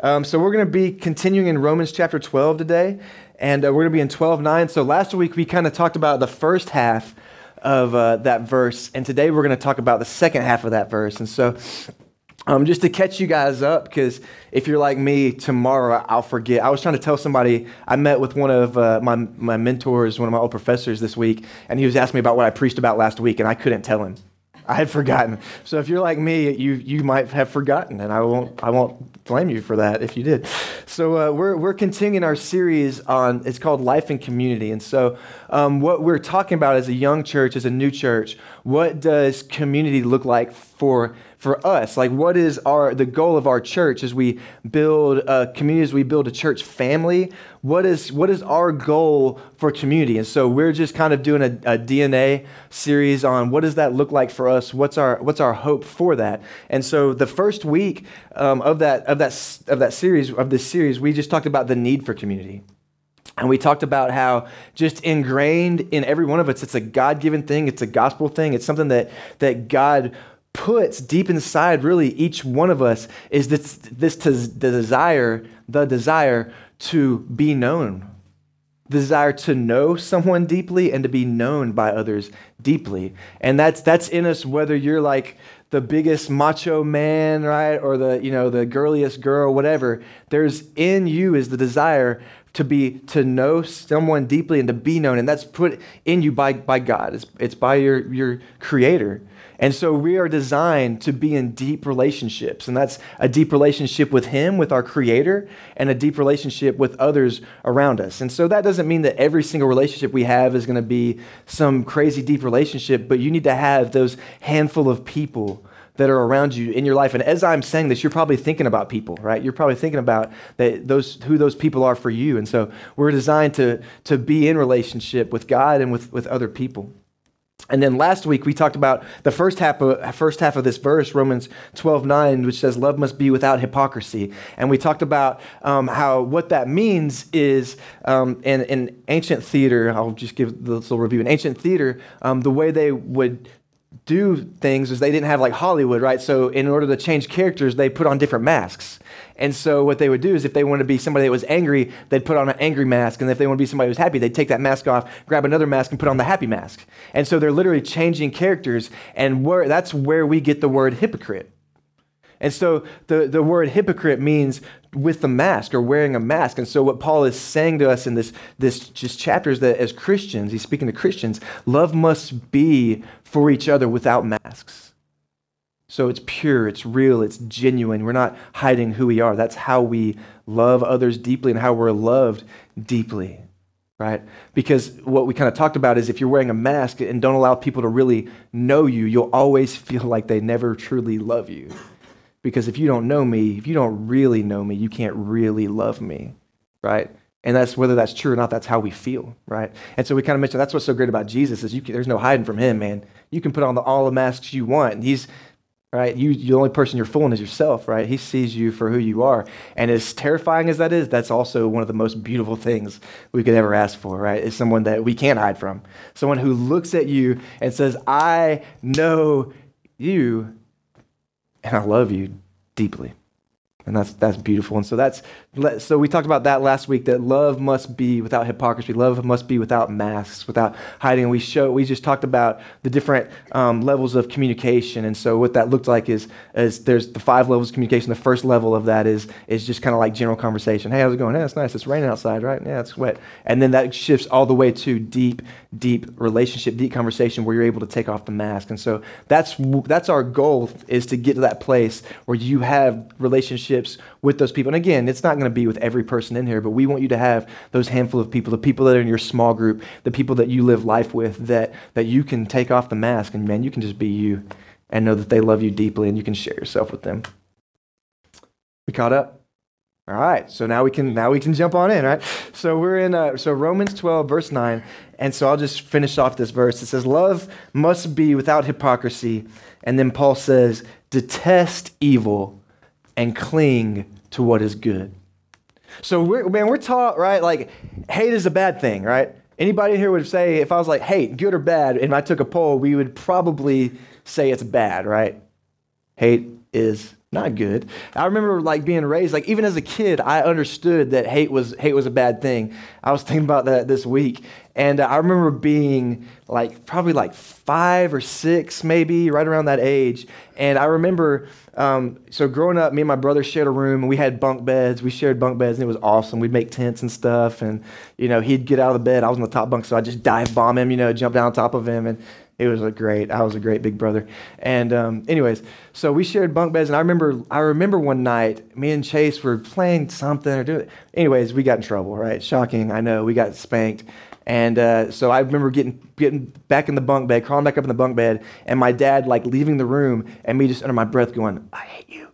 Um, so we're going to be continuing in Romans chapter 12 today, and uh, we're going to be in 12 9. So last week we kind of talked about the first half of uh, that verse, and today we're going to talk about the second half of that verse. And so um, just to catch you guys up, because if you're like me, tomorrow I'll forget. I was trying to tell somebody, I met with one of uh, my, my mentors, one of my old professors this week, and he was asking me about what I preached about last week, and I couldn't tell him. I had forgotten. So if you're like me, you, you might have forgotten, and I won't, I won't blame you for that if you did. So uh, we're, we're continuing our series on, it's called Life in Community. And so um, what we're talking about as a young church, as a new church, what does community look like for for us like what is our the goal of our church as we build a community as we build a church family? What is what is our goal for community? And so we're just kind of doing a, a dna series on what does that look like for us? What's our what's our hope for that? And so the first week um, of that of that of that series of this series we just talked about the need for community. And we talked about how just ingrained in every one of us, it's a God given thing, it's a gospel thing, it's something that, that God puts deep inside really each one of us is this, this the desire, the desire to be known. The desire to know someone deeply and to be known by others deeply. And that's that's in us whether you're like the biggest macho man, right? Or the, you know, the girliest girl, whatever. There's in you is the desire to be to know someone deeply and to be known and that's put in you by, by god it's, it's by your, your creator and so we are designed to be in deep relationships. And that's a deep relationship with Him, with our Creator, and a deep relationship with others around us. And so that doesn't mean that every single relationship we have is going to be some crazy deep relationship, but you need to have those handful of people that are around you in your life. And as I'm saying this, you're probably thinking about people, right? You're probably thinking about that those who those people are for you. And so we're designed to, to be in relationship with God and with, with other people. And then last week we talked about the first half of, first half of this verse, Romans 12 9, which says, Love must be without hypocrisy. And we talked about um, how what that means is um, in, in ancient theater, I'll just give this little review. In ancient theater, um, the way they would do things is they didn't have like Hollywood, right? So in order to change characters, they put on different masks. And so what they would do is if they wanted to be somebody that was angry, they'd put on an angry mask. And if they want to be somebody who was happy, they'd take that mask off, grab another mask, and put on the happy mask. And so they're literally changing characters. And that's where we get the word hypocrite. And so the, the word hypocrite means with the mask or wearing a mask. And so what Paul is saying to us in this, this just chapter is that as Christians, he's speaking to Christians, love must be for each other without masks. So it's pure, it's real, it's genuine. We're not hiding who we are. That's how we love others deeply and how we're loved deeply, right? Because what we kind of talked about is if you're wearing a mask and don't allow people to really know you, you'll always feel like they never truly love you. Because if you don't know me, if you don't really know me, you can't really love me, right? And that's whether that's true or not, that's how we feel, right? And so we kind of mentioned that's what's so great about Jesus is can, there's no hiding from him, man. You can put on the, all the masks you want. He's right? You, the only person you're fooling is yourself, right? He sees you for who you are. And as terrifying as that is, that's also one of the most beautiful things we could ever ask for, right? Is someone that we can't hide from. Someone who looks at you and says, I know you and I love you deeply. And that's, that's beautiful. And so that's so we talked about that last week that love must be without hypocrisy. Love must be without masks, without hiding. And we show we just talked about the different um, levels of communication. And so what that looked like is, is there's the five levels of communication. The first level of that is is just kind of like general conversation. Hey, how's it going? Hey, it's nice. It's raining outside, right? Yeah, it's wet. And then that shifts all the way to deep, deep relationship, deep conversation where you're able to take off the mask. And so that's that's our goal is to get to that place where you have relationships with those people. And again, it's not going to be with every person in here, but we want you to have those handful of people, the people that are in your small group, the people that you live life with, that, that you can take off the mask and man, you can just be you and know that they love you deeply and you can share yourself with them. We caught up? All right, so now we can now we can jump on in, right? So we're in uh, so Romans 12 verse 9, and so I'll just finish off this verse. It says, "Love must be without hypocrisy," and then Paul says, "Detest evil and cling to what is good." So we're, man, we're taught, right? Like hate is a bad thing, right? Anybody here would say, if I was like, hate, good or bad, and I took a poll, we would probably say it's bad, right? Hate is not good. I remember like being raised, like even as a kid, I understood that hate was hate was a bad thing. I was thinking about that this week, and uh, I remember being like probably like five or six, maybe right around that age. And I remember, um, so growing up, me and my brother shared a room, and we had bunk beds. We shared bunk beds, and it was awesome. We'd make tents and stuff, and you know he'd get out of the bed. I was on the top bunk, so I just dive bomb him, you know, jump down on top of him, and it was a great. I was a great big brother. And um, anyways, so we shared bunk beds, and I remember. I remember one night, me and Chase were playing something or doing. Anyways, we got in trouble. Right? Shocking. I know. We got spanked. And uh, so I remember getting getting back in the bunk bed, crawling back up in the bunk bed, and my dad like leaving the room, and me just under my breath going, "I hate you."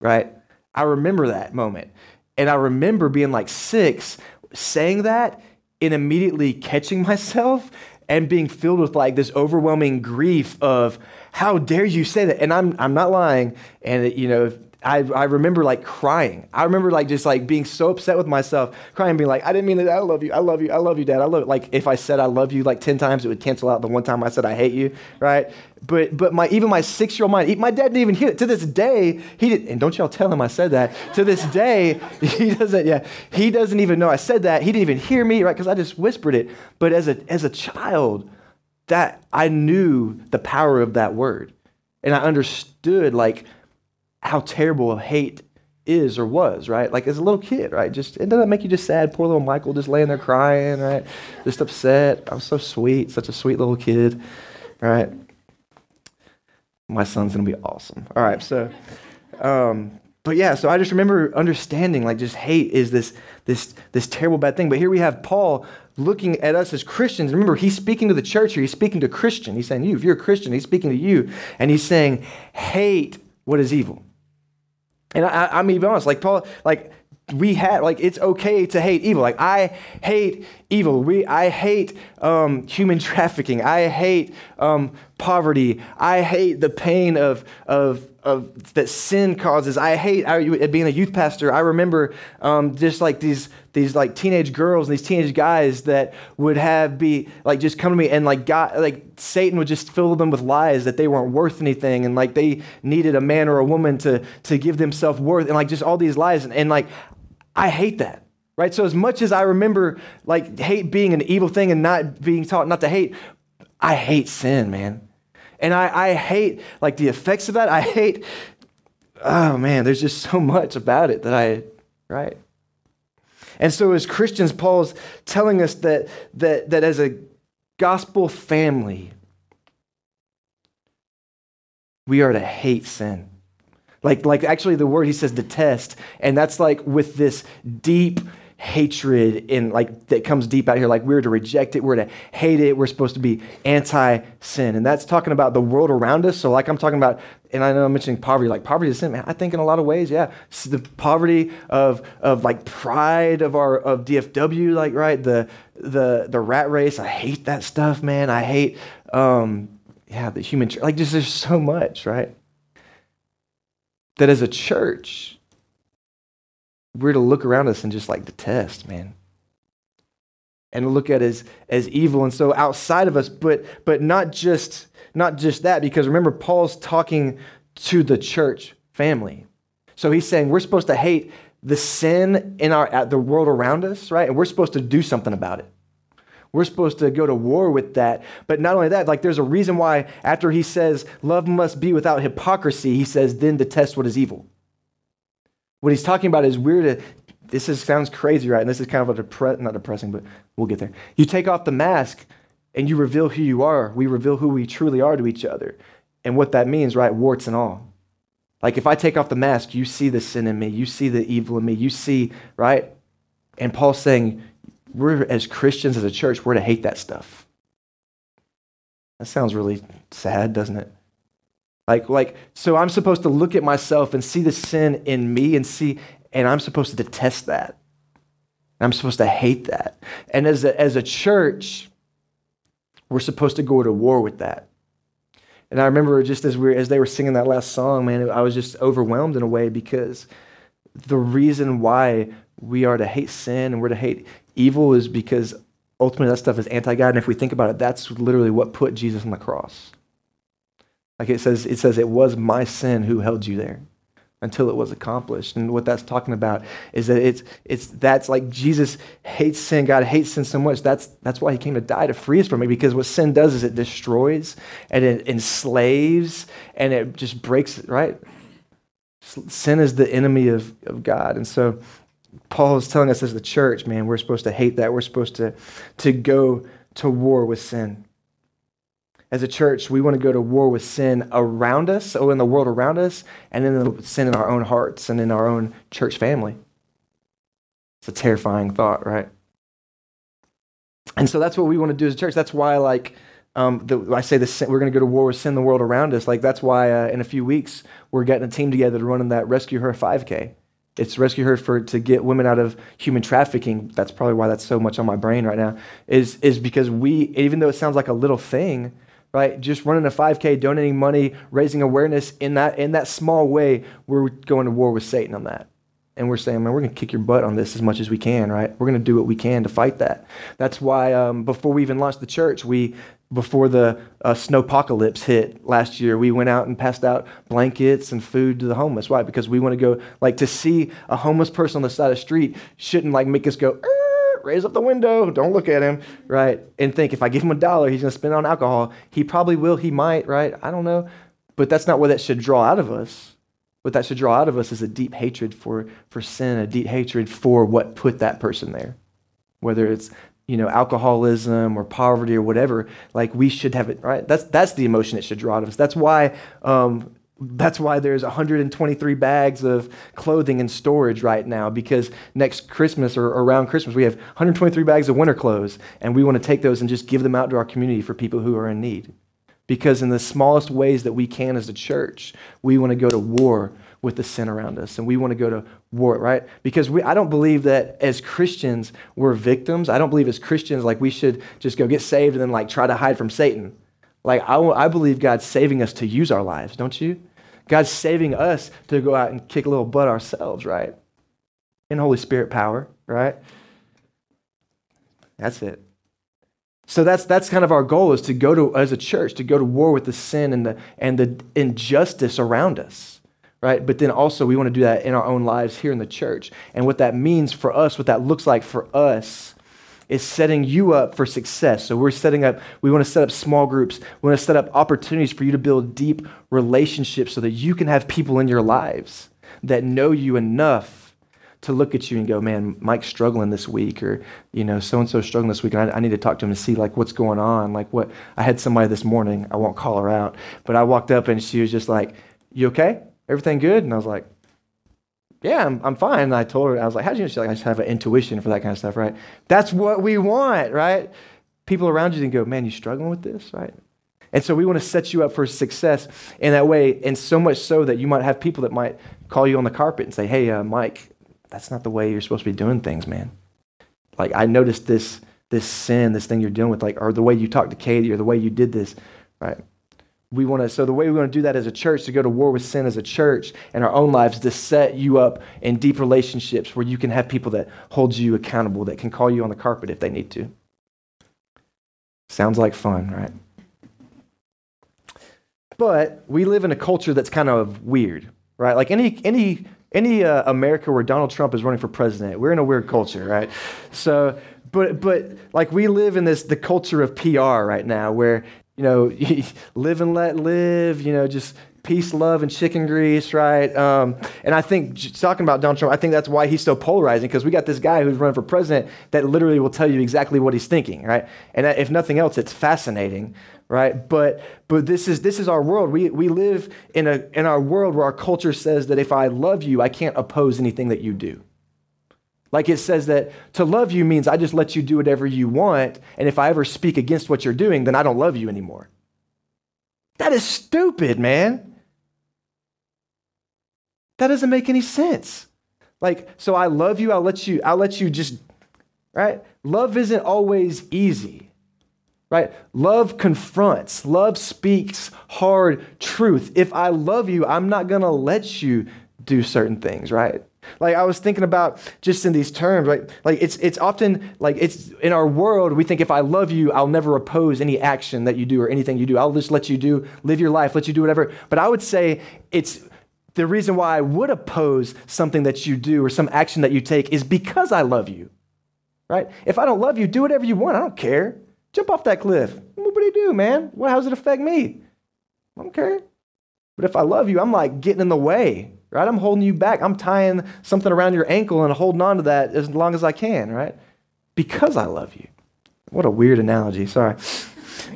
Right? I remember that moment, and I remember being like six, saying that, and immediately catching myself and being filled with like this overwhelming grief of how dare you say that? And i'm i'm not lying. And you know I, I remember like crying. I remember like just like being so upset with myself, crying, being like, I didn't mean that. I love you. I love you. I love you, Dad. I love like if I said I love you like ten times, it would cancel out the one time I said I hate you, right? But but my even my six year old mind, my dad didn't even hear it. To this day, he didn't. And don't y'all tell him I said that. To this day, he doesn't. Yeah, he doesn't even know I said that. He didn't even hear me, right? Because I just whispered it. But as a as a child, that I knew the power of that word, and I understood like how terrible hate is or was, right? Like as a little kid, right? Just it doesn't make you just sad. Poor little Michael just laying there crying, right? Just upset. I was so sweet, such a sweet little kid, right? My son's gonna be awesome. All right, so, um, but yeah, so I just remember understanding like just hate is this this this terrible bad thing. But here we have Paul looking at us as Christians. Remember, he's speaking to the church here. He's speaking to Christian. He's saying, "You, if you're a Christian, he's speaking to you, and he's saying, hate what is evil." And I, mean, be honest, like Paul, like we had, like it's okay to hate evil. Like I hate evil. We, I hate um, human trafficking. I hate um, poverty. I hate the pain of of of that sin causes. I hate I, being a youth pastor. I remember um, just like these these like teenage girls and these teenage guys that would have be like just come to me and like God like Satan would just fill them with lies that they weren't worth anything and like they needed a man or a woman to to give them self worth and like just all these lies and, and like I hate that. Right? So as much as I remember like hate being an evil thing and not being taught not to hate, I hate sin, man. And I, I hate like the effects of that. I hate, oh man, there's just so much about it that I, right? And so as Christians, Paul's telling us that that that as a gospel family, we are to hate sin. Like, like actually the word he says detest, and that's like with this deep hatred in like that comes deep out here like we're to reject it we're to hate it we're supposed to be anti-sin. And that's talking about the world around us. So like i'm talking about and i know i'm mentioning poverty like poverty is sin man. I think in a lot of ways yeah. The poverty of of like pride of our of dfw like right? The the the rat race. I hate that stuff man. I hate um yeah the human like just there's so much right? That as a church we're to look around us and just like detest, man. And look at as as evil. And so outside of us, but but not just not just that, because remember, Paul's talking to the church family. So he's saying we're supposed to hate the sin in our at the world around us, right? And we're supposed to do something about it. We're supposed to go to war with that. But not only that, like there's a reason why after he says love must be without hypocrisy, he says then detest what is evil. What he's talking about is we're to, this is, sounds crazy, right? And this is kind of a not depressing, but we'll get there. You take off the mask and you reveal who you are. We reveal who we truly are to each other. And what that means, right? Warts and all. Like if I take off the mask, you see the sin in me, you see the evil in me, you see, right? And Paul's saying, we're as Christians, as a church, we're to hate that stuff. That sounds really sad, doesn't it? Like, like, so I'm supposed to look at myself and see the sin in me and see, and I'm supposed to detest that. I'm supposed to hate that. And as a, as a church, we're supposed to go to war with that. And I remember just as we as they were singing that last song, man, I was just overwhelmed in a way because the reason why we are to hate sin and we're to hate evil is because ultimately that stuff is anti-God. And if we think about it, that's literally what put Jesus on the cross. Like it says, it says, it was my sin who held you there. until it was accomplished. And what that's talking about is that it's, it's that's like Jesus hates sin. God hates sin so much. That's, that's why he came to die to free us from it because what sin does is it destroys and it enslaves and it just breaks, right? Sin is the enemy of, of God. And so Paul is telling us as the church, man, we're supposed to hate that. We're supposed to, to go to war with sin as a church, we want to go to war with sin around us, or in the world around us, and then the sin in our own hearts and in our own church family. It's a terrifying thought, right? And so that's what we want to do as a church. That's why, like, um, the, I say this, we're going to go to war with sin in the world around us. Like, that's why uh, in a few weeks, we're getting a team together to run in that Rescue Her 5K. It's Rescue Her for to get women out of human trafficking. That's probably why that's so much on my brain right now. Is is because we, even though it sounds like a little thing, right? Just running a 5K, donating money, raising awareness in that in that small way, we're going to war with Satan on that. And we're saying, man, we're going to kick your butt on this as much as we can, right? We're going to do what we can to fight that. That's why um, before we even launched the church, we before the uh, snowpocalypse hit last year, we went out and passed out blankets and food to the homeless. Why? Because we want to go, like, to see a homeless person on the side of the street shouldn't like make us go raise up the window, don't look at him, right? And think if I give him a dollar, he's going to spend on alcohol. He probably will, he might, right? I don't know. But that's not what that should draw out of us. What that should draw out of us is a deep hatred for, for sin, a deep hatred for what put that person there. Whether it's you know alcoholism or poverty or whatever like we should have it right that's that's the emotion it should draw out of us that's why um, that's why there's 123 bags of clothing in storage right now because next Christmas or around Christmas, we have 123 bags of winter clothes, and we want to take those and just give them out to our community for people who are in need. Because in the smallest ways that we can as a church, we want to go to war with the sin around us, and we want to go to war, right? Because we, I don't believe that as Christians we're victims. I don't believe as Christians like we should just go get saved and then like try to hide from Satan. Like, I, I believe God's saving us to use our lives, don't you? God's saving us to go out and kick a little butt ourselves, right? In Holy Spirit power, right? That's it. So that's that's kind of our goal is to go to as a church to go to war with the sin and the and the injustice around us, right? But then also we want to do that in our own lives here in the church. And what that means for us, what that looks like for us is setting you up for success. So we're setting up, we want to set up small groups. We want to set up opportunities for you to build deep relationships so that you can have people in your lives that know you enough to look at you and go, man, Mike's struggling this week, or you know, so and so struggling this week, and I, I, need to talk to him and see like what's going on. Like what I had somebody this morning, I won't call her out, but I walked up and she was just like, "You okay? Everything good?" And I was like, yeah, I'm, I'm fine. And I told her, I was like, how do you know? She's like, I just have an intuition for that kind of stuff, right? That's what we want, right? People around you can go, man, you struggling with this, right? And so we want to set you up for success in that way, and so much so that you might have people that might call you on the carpet and say, hey, uh, Mike, that's not the way you're supposed to be doing things, man. Like, I noticed this, this sin, this thing you're dealing with, like, or the way you talked to Katie, or the way you did this, right? We want to so the way we want to do that as a church to go to war with sin as a church in our own lives to set you up in deep relationships where you can have people that hold you accountable that can call you on the carpet if they need to. Sounds like fun right? But we live in a culture that's kind of weird right? Like any any any uh, america where donald trump is running for president we're in a weird culture right? So but but like we live in this the culture of PR right now where you know, live and let live, you know, just peace, love, and chicken grease, right? Um, and I think, talking about Donald Trump, I think that's why he's so polarizing because we got this guy who's running for president that literally will tell you exactly what he's thinking, right? And if nothing else, it's fascinating, right? But but this is this is our world. We we live in a in our world where our culture says that if I love you, I can't oppose anything that you do. Like it says that to love you means I just let you do whatever you want, and if I ever speak against what you're doing, then I don't love you anymore. That is stupid, man. That doesn't make any sense. Like, so I love you, I'll let you, I'll let you just, right? Love isn't always easy, right? Love confronts, love speaks hard truth. If I love you, I'm not gonna let you do certain things, right? Like I was thinking about just in these terms, right? Like it's it's often like it's in our world we think if I love you, I'll never oppose any action that you do or anything you do. I'll just let you do live your life, let you do whatever. But I would say it's the reason why I would oppose something that you do or some action that you take is because I love you, right? If I don't love you, do whatever you want. I don't care. Jump off that cliff. What do you do, man? What, how does it affect me? I don't care. But if I love you, I'm like getting in the way, right? I'm holding you back. I'm tying something around your ankle and holding on to that as long as I can, right? Because I love you. What a weird analogy. Sorry.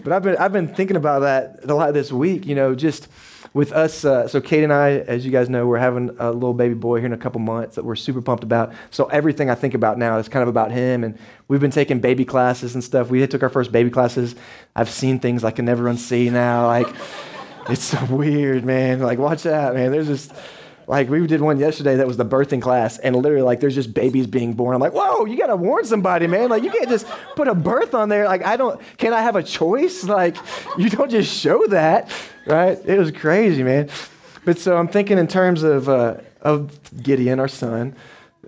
But I've been, I've been thinking about that a lot this week, you know, just with us, uh, so Kate and I, as you guys know, we're having a little baby boy here in a couple months that we're super pumped about. So everything I think about now is kind of about him. And we've been taking baby classes and stuff. We took our first baby classes. I've seen things I can never unsee now. Like, it's so weird, man. Like, watch that, man. There's just like we did one yesterday that was the birthing class, and literally like there's just babies being born. I'm like, whoa, you gotta warn somebody, man. Like you can't just put a birth on there. Like I don't, can I have a choice? Like you don't just show that, right? It was crazy, man. But so I'm thinking in terms of uh, of Gideon, our son,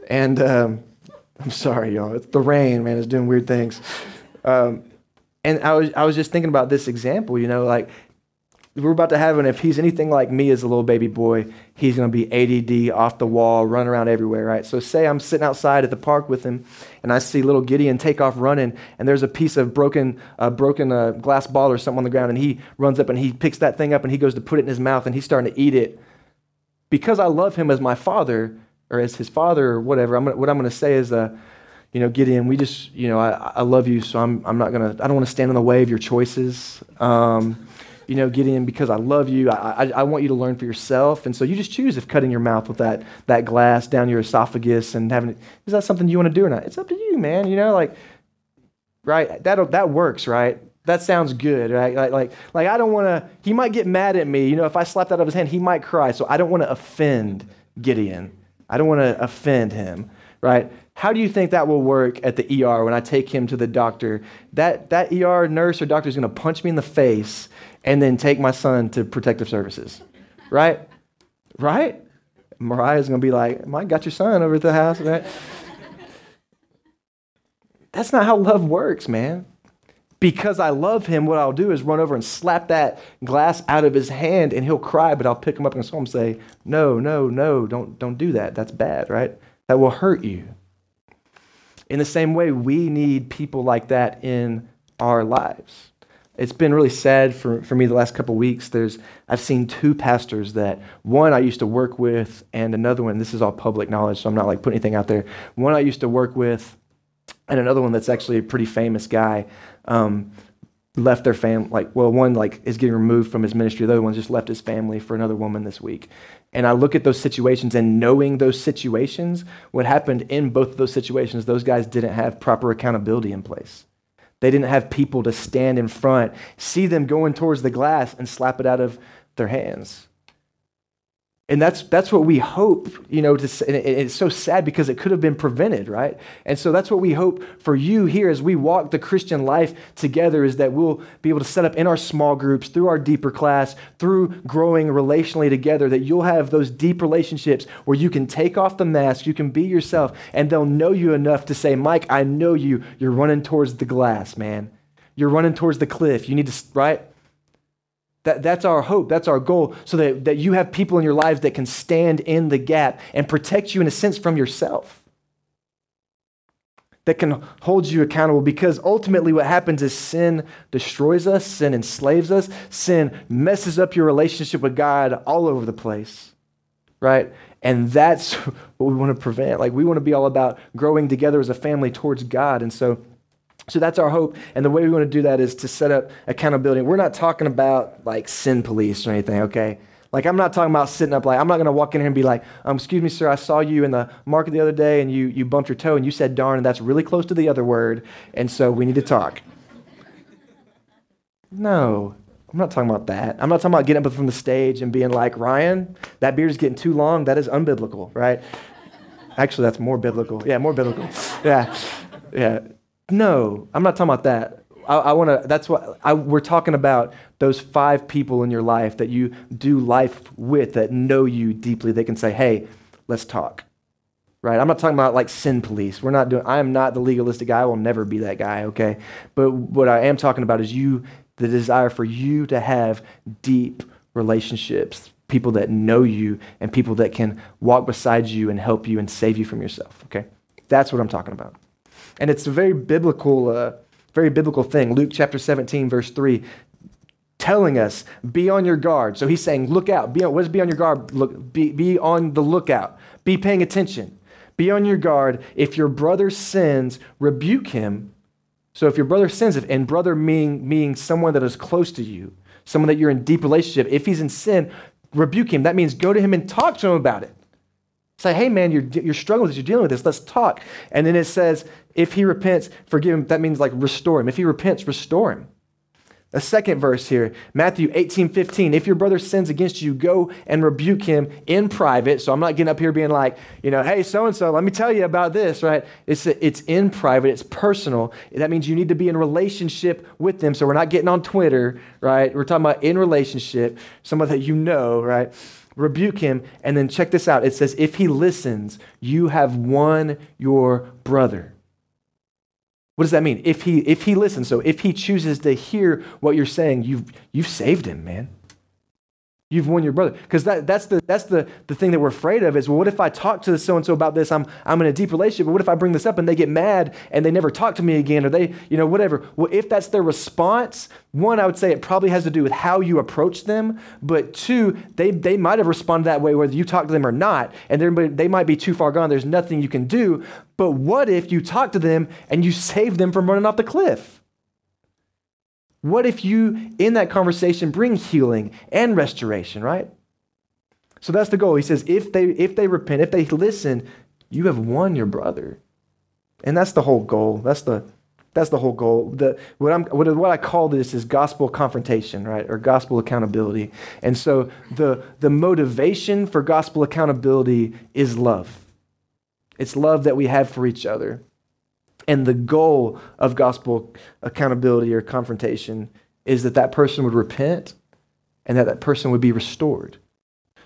and um, I'm sorry, y'all. It's the rain, man, is doing weird things. Um, and I was I was just thinking about this example, you know, like we're about to have him. If he's anything like me as a little baby boy, he's going to be ADD, off the wall, run around everywhere, right? So, say I'm sitting outside at the park with him, and I see little Gideon take off running, and there's a piece of broken, uh, broken uh, glass ball or something on the ground, and he runs up and he picks that thing up and he goes to put it in his mouth, and he's starting to eat it. Because I love him as my father, or as his father, or whatever, I'm gonna, what I'm going to say is, uh, you know, Gideon, we just, you know, I, I love you, so I'm, I'm not going to, I don't want to stand in the way of your choices. Um, you know, Gideon, because I love you, I, I, I, want you to learn for yourself. And so you just choose if cutting your mouth with that, that glass down your esophagus and having it, is that something you want to do or not? It's up to you, man. You know, like, right? That, that works, right? That sounds good, right? Like, like, like I don't want to, he might get mad at me. You know, if I slap that out of his hand, he might cry. So I don't want to offend Gideon. I don't want to offend him, right? How do you think that will work at the ER when I take him to the doctor? That, that ER nurse or doctor is going to punch me in the face and then take my son to protective services, right? Right? Mariah's going to be like, Mike got your son over at the house. Right? That's not how love works, man. Because I love him, what I'll do is run over and slap that glass out of his hand and he'll cry, but I'll pick him up and and say, No, no, no, don't, don't do that. That's bad, right? That will hurt you. In the same way, we need people like that in our lives it's been really sad for, for me the last couple weeks. There's I've seen two pastors that one I used to work with, and another one. This is all public knowledge, so I'm not like putting anything out there. One I used to work with, and another one that's actually a pretty famous guy. Um, left their family like well one like is getting removed from his ministry. The other one just left his family for another woman this week. And i look at those situations and knowing those situations what happened in both of those situations those guys didn't have proper accountability in place. They didn't have people to stand in front, see them going towards the glass, and slap it out of their hands. And that's, that's what we hope, you know, to, and it's so sad because it could have been prevented, right? And so that's what we hope for you here as we walk the Christian life together is that we'll be able to set up in our small groups, through our deeper class, through growing relationally together, that you'll have those deep relationships where you can take off the mask, you can be yourself, and they'll know you enough to say, Mike, I know you. You're running towards the glass, man. You're running towards the cliff. You need to, right? That, that's our hope. That's our goal. So that, that you have people in your lives that can stand in the gap and protect you, in a sense, from yourself. That can hold you accountable because ultimately what happens is sin destroys us, sin enslaves us, sin messes up your relationship with God all over the place, right? And that's what we want to prevent. Like we want to be all about growing together as a family towards God. And so so that's our hope. And the way we want to do that is to set up accountability. We're not talking about like sin police or anything, okay? Like, I'm not talking about sitting up, like, I'm not going to walk in here and be like, um, excuse me, sir, I saw you in the market the other day and you, you bumped your toe and you said darn, and that's really close to the other word. And so we need to talk. No, I'm not talking about that. I'm not talking about getting up from the stage and being like, Ryan, that beard is getting too long. That is unbiblical, right? Actually, that's more biblical. Yeah, more biblical. Yeah, yeah. No, I'm not talking about that. I, I want to, that's what I, we're talking about those five people in your life that you do life with that know you deeply. They can say, hey, let's talk. Right? I'm not talking about like sin police. We're not doing, I am not the legalistic guy. I will never be that guy, okay? But what I am talking about is you, the desire for you to have deep relationships people that know you and people that can walk beside you and help you and save you from yourself. Okay? That's what I'm talking about. And it's a very biblical, uh, very biblical thing. Luke chapter 17, verse 3, telling us, be on your guard. So he's saying, look out. Be on, what does be on your guard? Look, be, be on the lookout. Be paying attention. Be on your guard. If your brother sins, rebuke him. So if your brother sins, and brother meaning, meaning someone that is close to you, someone that you're in deep relationship, if he's in sin, rebuke him. That means go to him and talk to him about it. Say, hey, man, you're, you're struggling with this. You're dealing with this. Let's talk. And then it says, if he repents, forgive him. That means like restore him. If he repents, restore him. A second verse here, Matthew 18, 15. If your brother sins against you, go and rebuke him in private. So I'm not getting up here being like, you know, hey, so and so, let me tell you about this, right? It's, it's in private, it's personal. That means you need to be in relationship with them. So we're not getting on Twitter, right? We're talking about in relationship, someone that you know, right? Rebuke him. And then check this out it says, if he listens, you have won your brother. What does that mean? If he if he listens, so if he chooses to hear what you're saying, you've you've saved him, man. You've won your brother. Because that, that's, the, that's the, the thing that we're afraid of is, well, what if I talk to so and so about this? I'm, I'm in a deep relationship, but what if I bring this up and they get mad and they never talk to me again or they, you know, whatever? Well, if that's their response, one, I would say it probably has to do with how you approach them. But two, they, they might have responded that way whether you talk to them or not. And they might be too far gone. There's nothing you can do. But what if you talk to them and you save them from running off the cliff? What if you, in that conversation, bring healing and restoration, right? So that's the goal. He says, if they, if they repent, if they listen, you have won your brother. And that's the whole goal. That's the, that's the whole goal. The, what, I'm, what, what I call this is gospel confrontation, right? Or gospel accountability. And so the, the motivation for gospel accountability is love. It's love that we have for each other. And the goal of gospel accountability or confrontation is that that person would repent and that that person would be restored.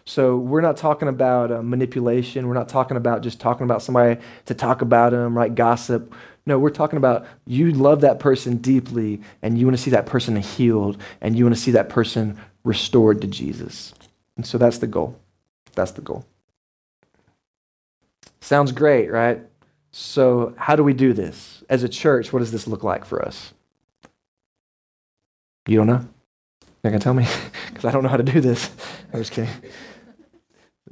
So we're not talking about uh, manipulation. We're not talking about just talking about somebody to talk about them, right? Gossip. No, we're talking about you love that person deeply and you want to see that person healed and you want to see that person restored to Jesus. And so that's the goal. That's the goal. Sounds great, right? So, how do we do this? As a church, what does this look like for us? You don't know? You're not going to tell me? Because I don't know how to do this. I'm just kidding.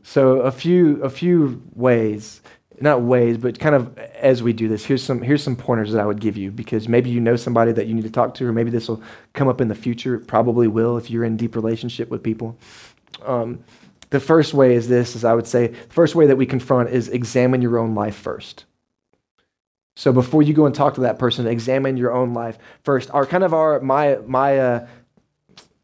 So, a few, a few ways, not ways, but kind of as we do this, here's some, here's some pointers that I would give you because maybe you know somebody that you need to talk to, or maybe this will come up in the future. It probably will if you're in deep relationship with people. Um, the first way is this, as I would say, the first way that we confront is examine your own life first. So before you go and talk to that person, examine your own life first. Our kind of our my my uh,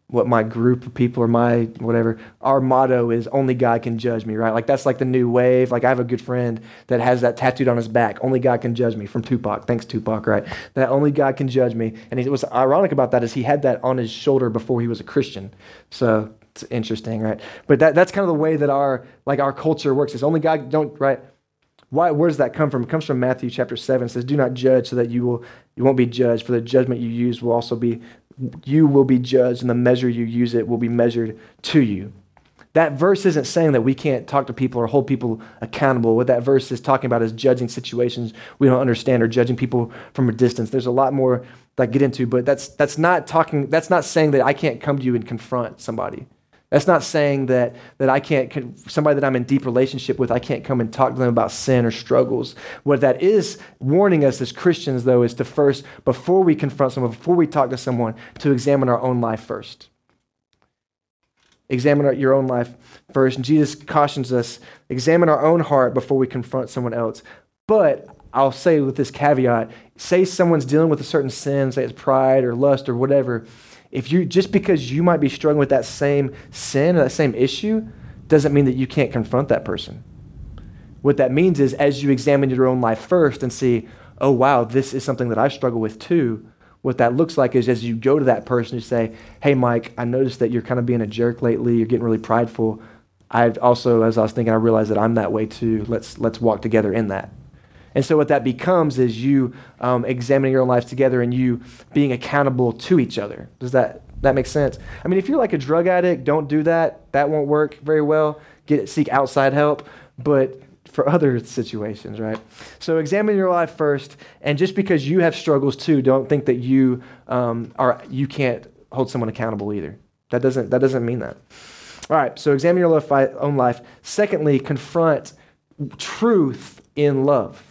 what my group of people or my whatever our motto is only god can judge me right? Like that's like the new wave. Like i have a good friend that has that tattooed on his back. Only god can judge me from tupac. Thanks tupac right? That only god can judge me. And was ironic about that is he had that on his shoulder before he was a christian. So it's interesting right? But that, that's kind of the way that our like our culture works. Is only god don't right why, where does that come from? It comes from Matthew chapter 7. It says, Do not judge so that you, will, you won't be judged, for the judgment you use will also be, you will be judged, and the measure you use it will be measured to you. That verse isn't saying that we can't talk to people or hold people accountable. What that verse is talking about is judging situations we don't understand or judging people from a distance. There's a lot more that I get into, but that's, that's not talking, that's not saying that I can't come to you and confront somebody. That's not saying that, that I can't, somebody that I'm in deep relationship with, I can't come and talk to them about sin or struggles. What that is warning us as Christians, though, is to first, before we confront someone, before we talk to someone, to examine our own life first. Examine your own life first. And Jesus cautions us examine our own heart before we confront someone else. But I'll say with this caveat say someone's dealing with a certain sin, say it's pride or lust or whatever if you just because you might be struggling with that same sin or that same issue doesn't mean that you can't confront that person. What that means is as you examine your own life first and see, oh wow, this is something that I struggle with too. What that looks like is as you go to that person, you say, Hey Mike, I noticed that you're kind of being a jerk lately, you're getting really prideful. I also, as I was thinking, I realized that I'm that way too. Let's let's walk together in that. And so, what that becomes is you um, examining your own life together and you being accountable to each other. Does that That makes sense. I mean, if you're like a drug addict, don't do that. That won't work very well. Get seek outside help. But for other situations, right? So examine your life first, and just because you have struggles too, don't think that you um, are you can't hold someone accountable either. That doesn't that doesn't mean that. All right. So examine your own life. Secondly, confront truth in love.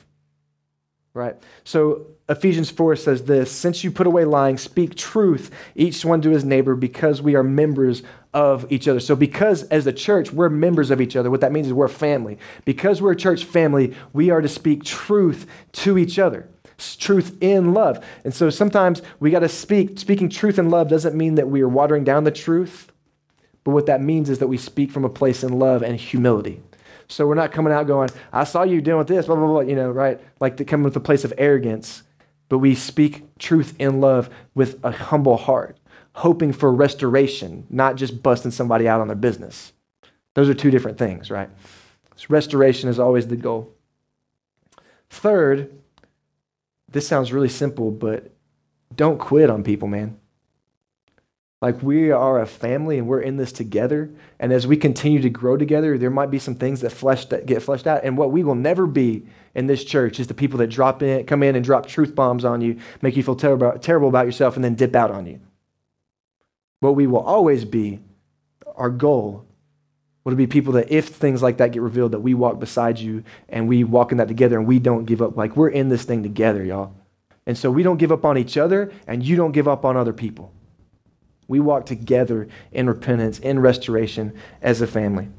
Right. So Ephesians 4 says this Since you put away lying, speak truth, each one to his neighbor, because we are members of each other. So, because as a church, we're members of each other, what that means is we're family. Because we're a church family, we are to speak truth to each other. Truth in love. And so sometimes we got to speak. Speaking truth in love doesn't mean that we are watering down the truth, but what that means is that we speak from a place in love and humility. So we're not coming out going, I saw you doing with this, blah, blah, blah, you know, right? Like to come with a place of arrogance, but we speak truth in love with a humble heart hoping for restoration, not just busting somebody out on their business. Those are two different things, right? So restoration is always the goal. Third, this sounds really simple, but don't quit on people, man. Like we are a family and we're in this together. And as we continue to grow together, there might be some things that, flesh, that get fleshed out. And what we will never be in this church is the people that drop in, come in and drop truth bombs on you, make you feel terrible, terrible about yourself, and then dip out on you. What we will always be, our goal, will be people that if things like that get revealed, that we walk beside you and we walk in that together and we don't give up. Like we're in this thing together, y'all. And so we don't give up on each other and you don't give up on other people. We walk together in repentance, in restoration as a family.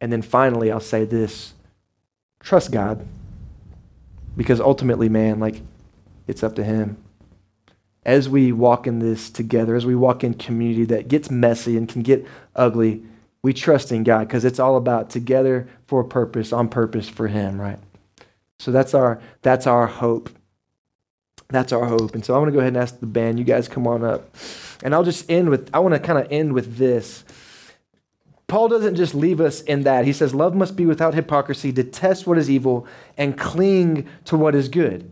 And then finally, I'll say this trust God. Because ultimately, man, like, it's up to Him as we walk in this together, as we walk in community that gets messy and can get ugly, we trust in God because it's all about together for a purpose, on purpose for Him, right? So that's our that's our hope. That's our hope. And so I want to go ahead and ask the band, you guys come on up. And I'll just end with I want to kind of end with this. Paul doesn't just leave us in that. He says, Love must be without hypocrisy, detest what is evil, and cling to what is good.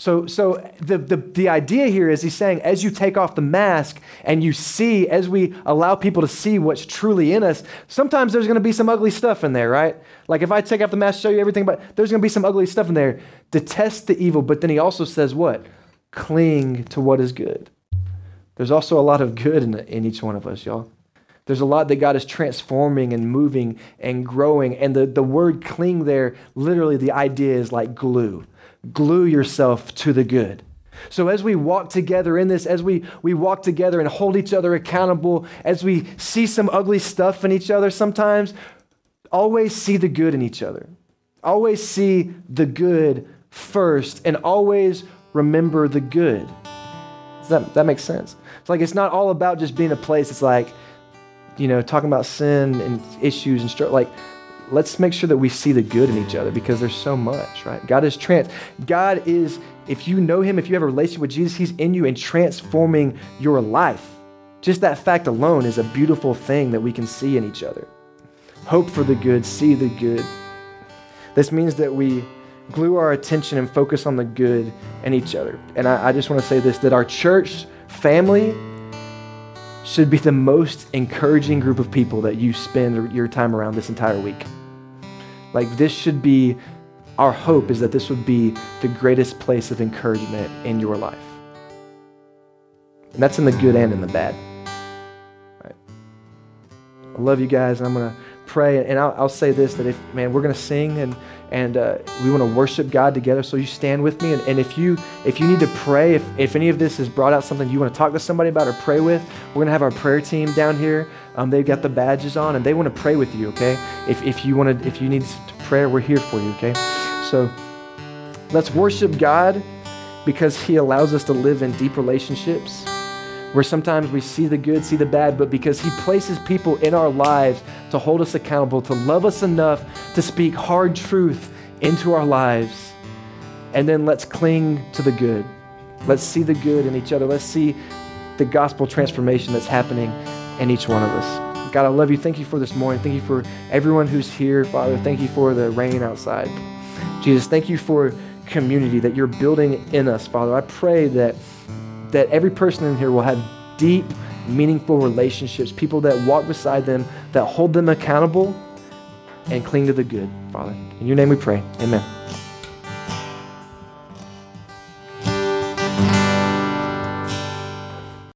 So, so the, the, the idea here is he's saying, as you take off the mask and you see, as we allow people to see what's truly in us, sometimes there's going to be some ugly stuff in there, right? Like if I take off the mask, show you everything, but there's going to be some ugly stuff in there. Detest the evil, but then he also says what? Cling to what is good. There's also a lot of good in, in each one of us, y'all. There's a lot that God is transforming and moving and growing. And the, the word cling there, literally, the idea is like glue glue yourself to the good. So, as we walk together in this, as we, we walk together and hold each other accountable, as we see some ugly stuff in each other sometimes, always see the good in each other. Always see the good first and always remember the good. Does that, that makes sense? It's like it's not all about just being a place, it's like, you know, talking about sin and issues and stuff. Like, let's make sure that we see the good in each other because there's so much, right? God is trans. God is, if you know Him, if you have a relationship with Jesus, He's in you and transforming your life. Just that fact alone is a beautiful thing that we can see in each other. Hope for the good, see the good. This means that we glue our attention and focus on the good in each other. And I, I just want to say this that our church family should be the most encouraging group of people that you spend your time around this entire week. Like, this should be our hope is that this would be the greatest place of encouragement in your life. And that's in the good and in the bad. Right? I love you guys, and I'm going to pray. And I'll, I'll, say this that if, man, we're going to sing and, and uh, we want to worship God together. So you stand with me. And, and if, you, if you need to pray, if, if any of this has brought out something you want to talk to somebody about or pray with, we're going to have our prayer team down here. Um, they've got the badges on and they want to pray with you, okay? If, if you want to, if you need prayer, we're here for you, okay? So let's worship God because He allows us to live in deep relationships where sometimes we see the good, see the bad, but because He places people in our lives to hold us accountable, to love us enough to speak hard truth into our lives. And then let's cling to the good. Let's see the good in each other. Let's see the gospel transformation that's happening in each one of us. God, I love you. Thank you for this morning. Thank you for everyone who's here, Father. Thank you for the rain outside. Jesus, thank you for community that you're building in us, Father. I pray that that every person in here will have deep, meaningful relationships, people that walk beside them, that hold them accountable, and cling to the good, Father. In your name we pray. Amen.